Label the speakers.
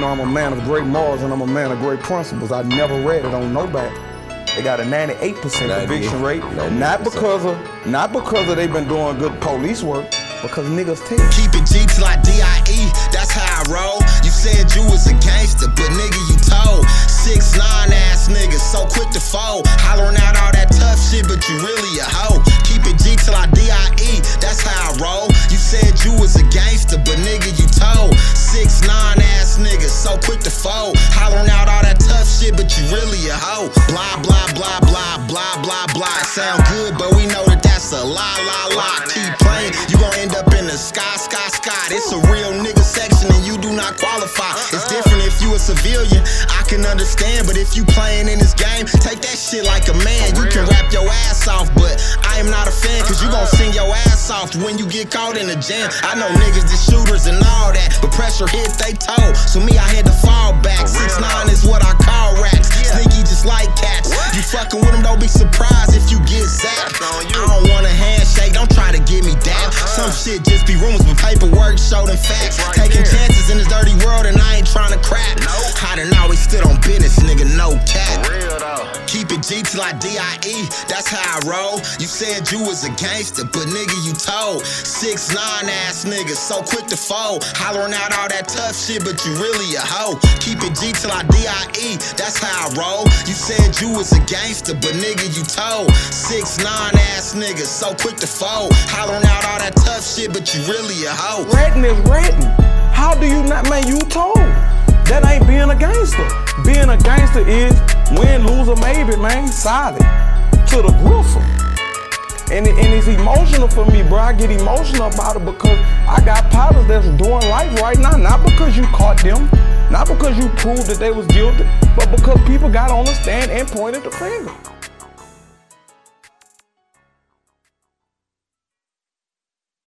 Speaker 1: know I'm a man of great morals and I'm a man of great principles. I never read it on nobody. They got a 98% conviction rate. 98%. Not because of not because of they've been doing good police work, because niggas tell.
Speaker 2: Keep it G till I D-I-E, that's how I roll. You said you was a gangster, but nigga you told. Six nine ass niggas, so quick to fold. Hollering out all that tough shit, but you really a hoe. Keep it G till I D-I-E, so quick to fold. Hollering out all that tough shit, but you really a hoe. Blah blah blah blah blah blah blah. Sound good, but we know that that's a lie lie lie. Keep playing, you gon' end up in the sky sky sky. It's a real nigga section and you do not qualify. It's different if you a civilian, I can understand, but if you playing in this game, take that shit like a man. You can rap your ass off, but I am not a fan, cause you gon' sing your ass off when you get caught in the jam. I know niggas, that shooters pressure hit they toe. So me, I had to fall back. Six nine is what I call racks. Sneaky just like cats. You fucking with them, don't be surprised if you get zapped. I don't want a handshake, don't try to get me down. Some shit just be rumors, but paperwork show them facts. Taking chances in this dirty world, and I ain't trying to crap. I done till D.I.E. that's how I roll. You said you was a gangster, but nigga, you told. Six nine ass niggas, so quick to fold. Hollering out all that tough shit, but you really a hoe. Keep it G till I DIE. that's how I roll. You said you was a gangster, but nigga, you told. Six nine ass niggas, so quick to fold. Hollering out all that tough shit, but you really a hoe.
Speaker 1: Ratting is ratting. How do you not, man? You told. That ain't being a gangster. Being a gangster is win, lose, or maybe, man. Solid. To the groofer. And, it, and it's emotional for me, bro. I get emotional about it because I got pilots that's doing life right now. Not because you caught them, not because you proved that they was guilty, but because people got on the stand and pointed the finger.